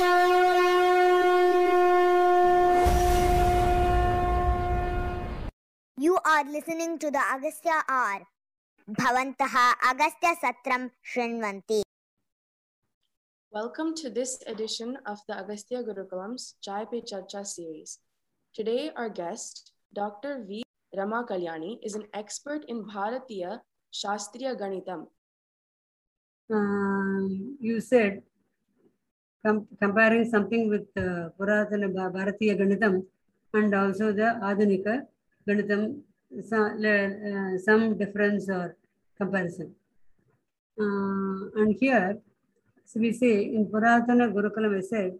You are listening to the Agastya R. Bhavantaha Agastya Satram Shrinvanti. Welcome to this edition of the Agastya Gurukulam's Chai Pe Charcha series. Today, our guest, Dr. V. Rama Kalyani, is an expert in Bharatiya Shastriya Ganitam. um, you said com- comparing something with uh, Puratana Bharatiya Ganitam and also the Adhanika Ganitam, so- le- uh, some difference or comparison. Uh, and here, so we say in Puratana Gurukulam, we said,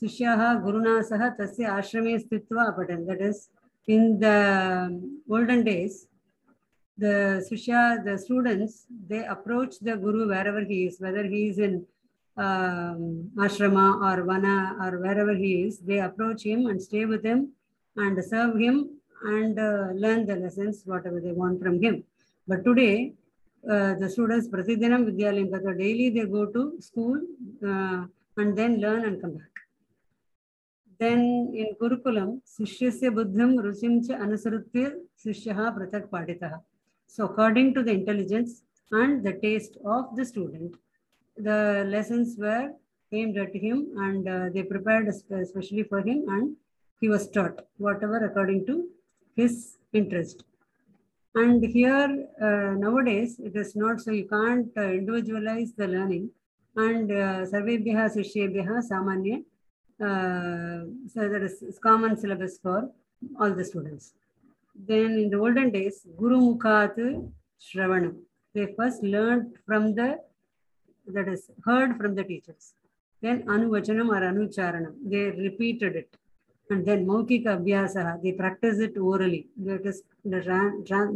Sishyaha Guruna Saha Tasya Ashrami Stitva Apatan. That is, in the olden days, the Sushya, the students, they approach the Guru wherever he is, whether he is in um, ashrama or vana or wherever he is, they approach him and stay with him and serve him and uh, learn the lessons, whatever they want from him. But today, uh, the students, Pratidinam Vidyalayam Katha, daily they go to school uh, and then learn and come back. Then in Gurukulam, Sishyasya Buddham Ruchim cha Anusarutya Sishyaha Pratak Paditaha. So according to the intelligence and the taste of the student, the lessons were aimed at him and uh, they prepared especially for him and he was taught whatever according to his interest. And here uh, nowadays it is not so you can't uh, individualize the learning and uh, sarvebhyaha sishyebhyaha samanya uh, so that is common syllabus for all the students. Then in the olden days, Guru Mukhat Shravanam. They first learned from the, that is, heard from the teachers. Then Anuvachanam or Anucharanam. They repeated it. And then Maukika Abhyasaha. They practice it orally. Is, the,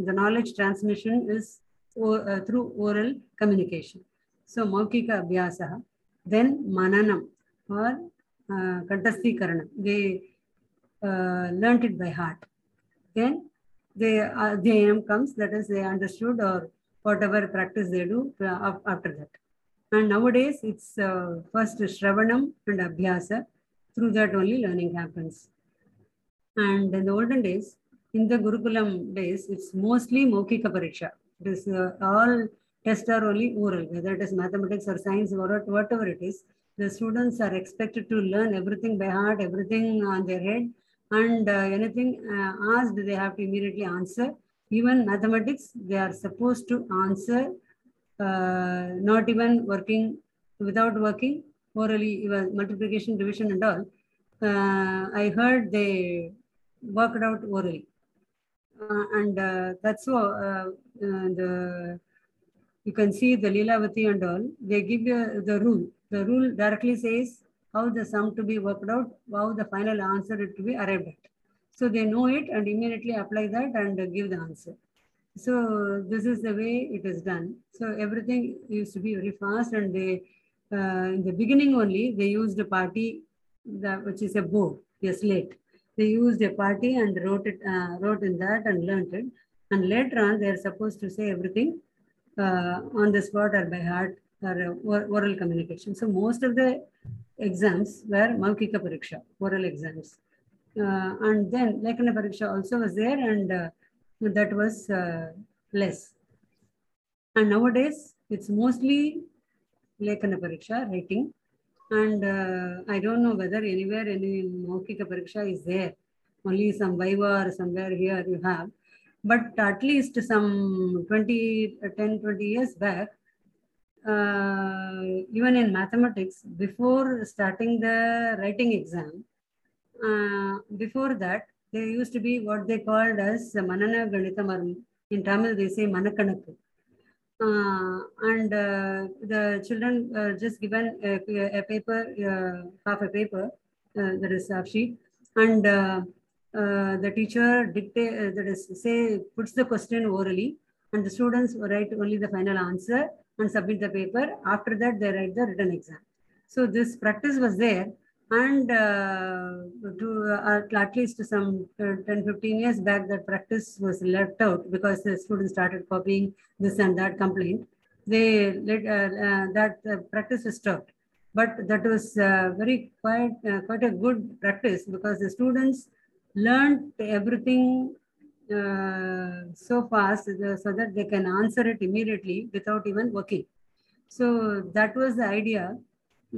the knowledge transmission is uh, through oral communication. So Maukika Abhyasaha. Then Mananam or uh, Kantasthikaranam. They uh, learnt it by heart then they uh, the aim comes that is they understood or whatever practice they do uh, after that and nowadays it's uh, first shravanam and abhyasa. Through that only learning happens. And in the olden days in the gurukulam days it's mostly mokhika pariksha. It is uh, all tests are only oral. Whether it is mathematics or science or what- whatever it is the students are expected to learn everything by heart everything on their head. And uh, anything uh, asked they have to immediately answer. Even mathematics they are supposed to answer uh, not even working without working orally even multiplication division and all uh, i heard they worked out orally uh, and uh, that's so uh, uh, the you can see the Leelavati and all, they give you the rule. The rule directly says how the sum to be worked out, how the final answer to be arrived at. So they know it and immediately apply that and uh, give the answer. So this is the way it is done. So everything used to be very fast and they, uh, in the beginning only, they used a party, that, which is a board, a slate. They used a party and wrote it, uh, wrote in that and learned it. And later on, they are supposed to say everything uh, on the spot or by heart or uh, oral communication. So most of the exams were Maukika Pariksha, oral exams. Uh, and then Lekana Pariksha also was there and uh, that was uh, less. And nowadays it's mostly Lekana Pariksha, writing. And uh, I don't know whether anywhere any Maukika Pariksha is there. Only some Viva or somewhere here you have but at least some 20 uh, 10 20 years back uh, even in mathematics before starting the writing exam uh, before that there used to be what they called as manana ganitam or in tamil they say manakanaku uh, and uh, the children uh, just given a, a paper uh, half a paper uh, that is half sheet and uh, the teacher dictate that is say puts the question orally and the students write only the final answer and submit the paper. After that they write the written exam. So this practice was there and uh, to uh, at least some uh, 10 15 years back that practice was left out because the students started copying this and that complaint they let uh, uh, that uh, practice was stopped but that was very quite quite a good practice because the students learned everything so fast so that they can answer it immediately without even working. So that was the idea.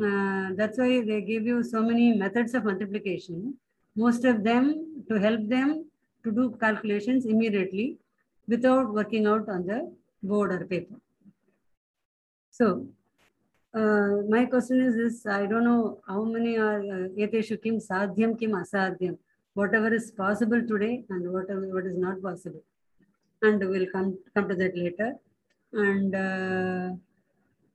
Uh, that's why they gave you so many methods of multiplication. Most of them to help them to do calculations immediately without working out on the board or paper. So uh, my question is this, I don't know how many are uh, eteshu kim sadhyam kim asadhyam whatever is possible today and whatever what is not possible. And we'll come, come to that later. And uh,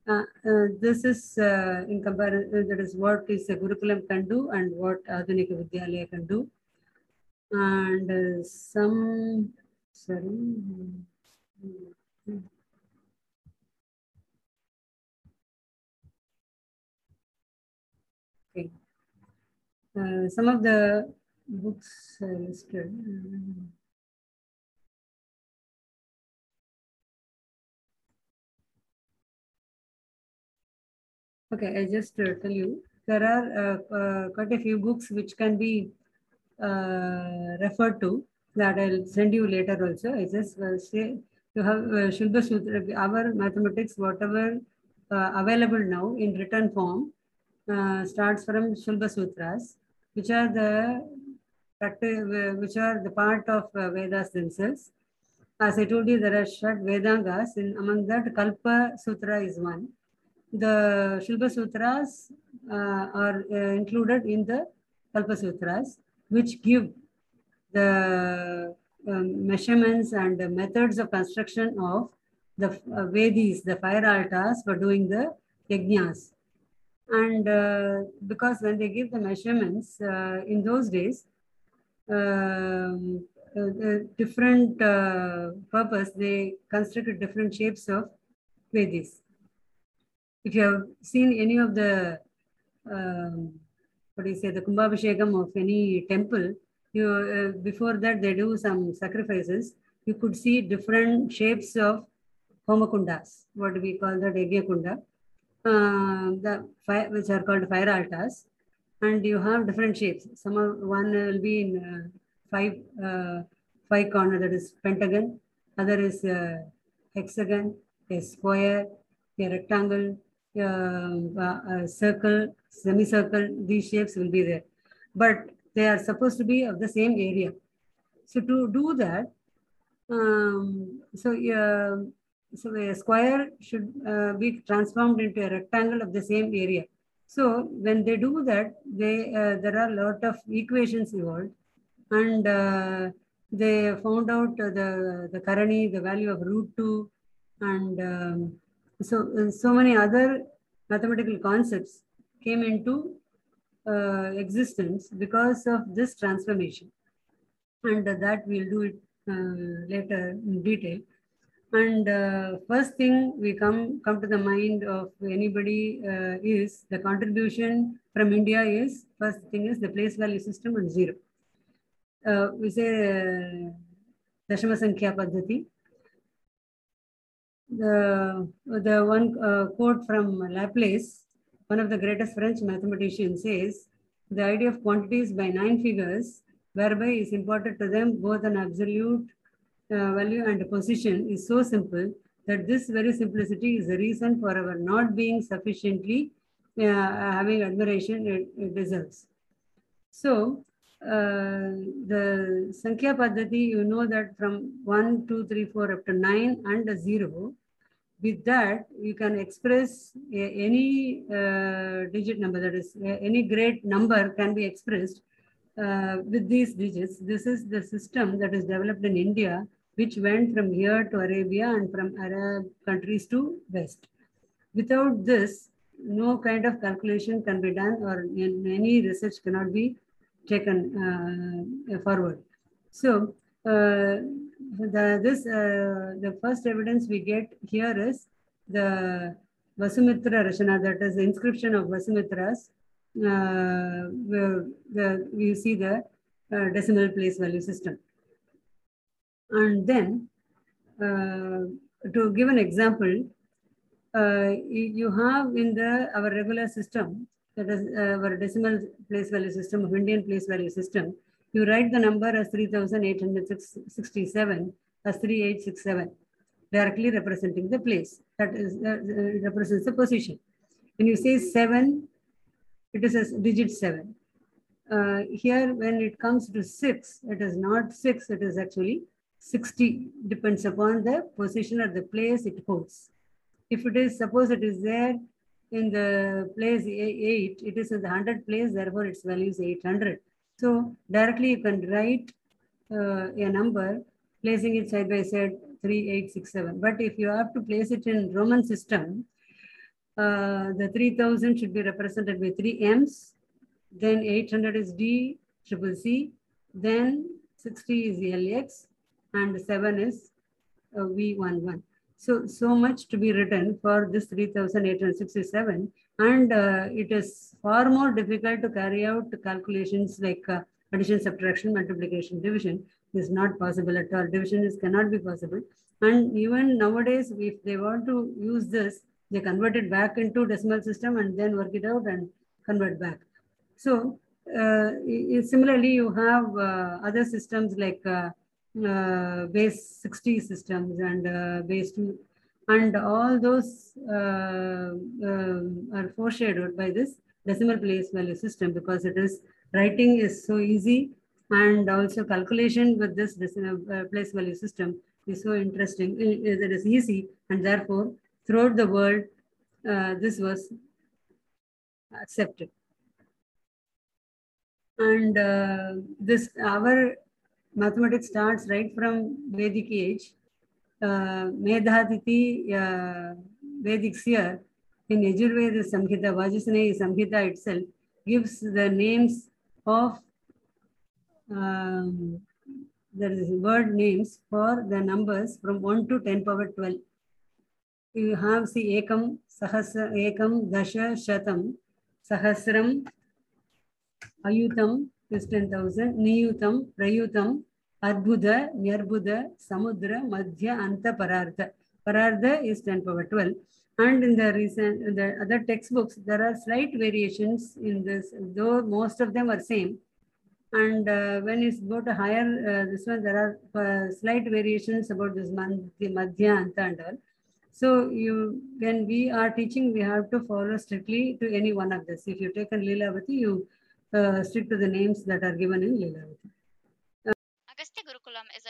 uh, uh, this is uh, in comparison, that is what is a Gurukulam can do and what Adhunika Vidyalaya can do. And uh, some, sorry. Okay. Uh, some of the books uh, listed. Okay, I just uh, tell you, there are uh, uh, quite a few books which can be uh, referred to that I'll send you later also. I just uh, say you have uh, Shulba Sutra, our mathematics, whatever available now in written form, starts from Shulba Sutras, which are the which are the part of Vedas themselves. As I told you, there are Shat Vedangas, and among that, Kalpa Sutra is one. The Shulba Sutras uh, are uh, included in the Kalpa Sutras, which give the um, measurements and the methods of construction of the uh, Vedis, the fire altars for doing the yajnas. And uh, because when they give the measurements uh, in those days, um, uh, different purpose, they constructed different shapes of Vedis. If you have seen any of the, um, what do you say, the Kumbhabhishekam of any temple, you uh, before that they do some sacrifices. You could see different shapes of homakundas, what we call the Yajna uh, the fire, which are called fire altars and you have different shapes. Some of one will be in uh, five uh, five corner that is pentagon, other is uh, hexagon, a square, a rectangle, a circle, semicircle. These shapes will be there, but they are supposed to be of the same area. So to do that, um, so uh, so a square should uh, be transformed into a rectangle of the same area. So when they do that, they uh, there are a lot of equations involved, and uh, they found out the the Karani, the value of root two, and um, so so many other mathematical concepts came into uh, existence because of this transformation, and that we'll do it uh, later in detail. And uh, first thing we come come to the mind of anybody uh, is the contribution from India is first thing is the place value system and zero. Uh, we say uh, Dashama Sankhya Paddhati. The, the one uh, quote from Laplace, one of the greatest French mathematicians says, the idea of quantities by nine figures, whereby is imparted to them both an absolute uh, value and position is so simple that this very simplicity is the reason for our not being sufficiently uh, having admiration it, it deserves. So uh, the Sankhya Paddhati, you know that from 1, 2, 3, 4 up to 9 and a 0, with that you can express a, any uh, digit number, that is any great number can be expressed uh, with these digits. This is the system that is developed in India which went from here to Arabia and from Arab countries to West. Without this, no kind of calculation can be done or any research cannot be taken uh, forward. So uh, the, this, uh, the first evidence we get here is the Vasumitra Rachana, that is the inscription of Vasumitras. Uh, the, you see the uh, decimal place value system. And then, uh, to give an example, uh, you have in the our regular system, that is uh, our decimal place value system of Indian place value system, you write the number as 3867 as 3867, directly representing the place. That is uh, represents the position. When you say seven, it is a digit seven. Uh, here, when it comes to six, it is not six, it is actually 60, depends upon the position or the place it holds. If it is, suppose it is there in the place 8, it is in the 100 place, therefore its value is 800. So directly you can write uh, a number, placing it side by side 3867. But if you have to place it in Roman system, uh, the 3000 should be represented by three M's, then 800 is D, triple C, then 60 is LX, and 7 is uh, V11. So, so much to be written for this 3867 and uh, it is far more difficult to carry out calculations like uh, addition, subtraction, multiplication, division is not possible at all. Division is cannot be possible. And even nowadays, if they want to use this, they convert it back into decimal system and then work it out and convert back. So uh, similarly, you have uh, other systems like uh, uh, base 60 systems and uh, base 2 and all those uh, um, are foreshadowed by this decimal place value system because it is writing is so easy. And also calculation with this decimal uh, place value system is so interesting i- it is easy. And therefore throughout the world uh, this was accepted. And uh, this our mathematics starts right from Vedic age. Uh, Medhatiti uh, Vedic seer in Yajurveda Samhita, Vajasneyi Samhita itself gives the names of um, there is word names for the numbers from 1 to 10 power 12. You have see Ekam, Sahasra, Ekam, Dasha, Shatam, Sahasram, Ayutam is 10,000, Niyutam, Prayutam, Adbhuda, Nirbhuda, Samudra, Madhya, Anta, Parartha. Parartha is 10 power 12. And in the recent, in the other textbooks, there are slight variations in this, though most of them are same. And uh, when it's to higher, uh, this one, there are uh, slight variations about this the Madhya, Anta and all. So you, when we are teaching, we have to follow strictly to any one of this. If you take a Leelavati, you stick to the names that are given in Leelavati. Agastya Gurukulam is a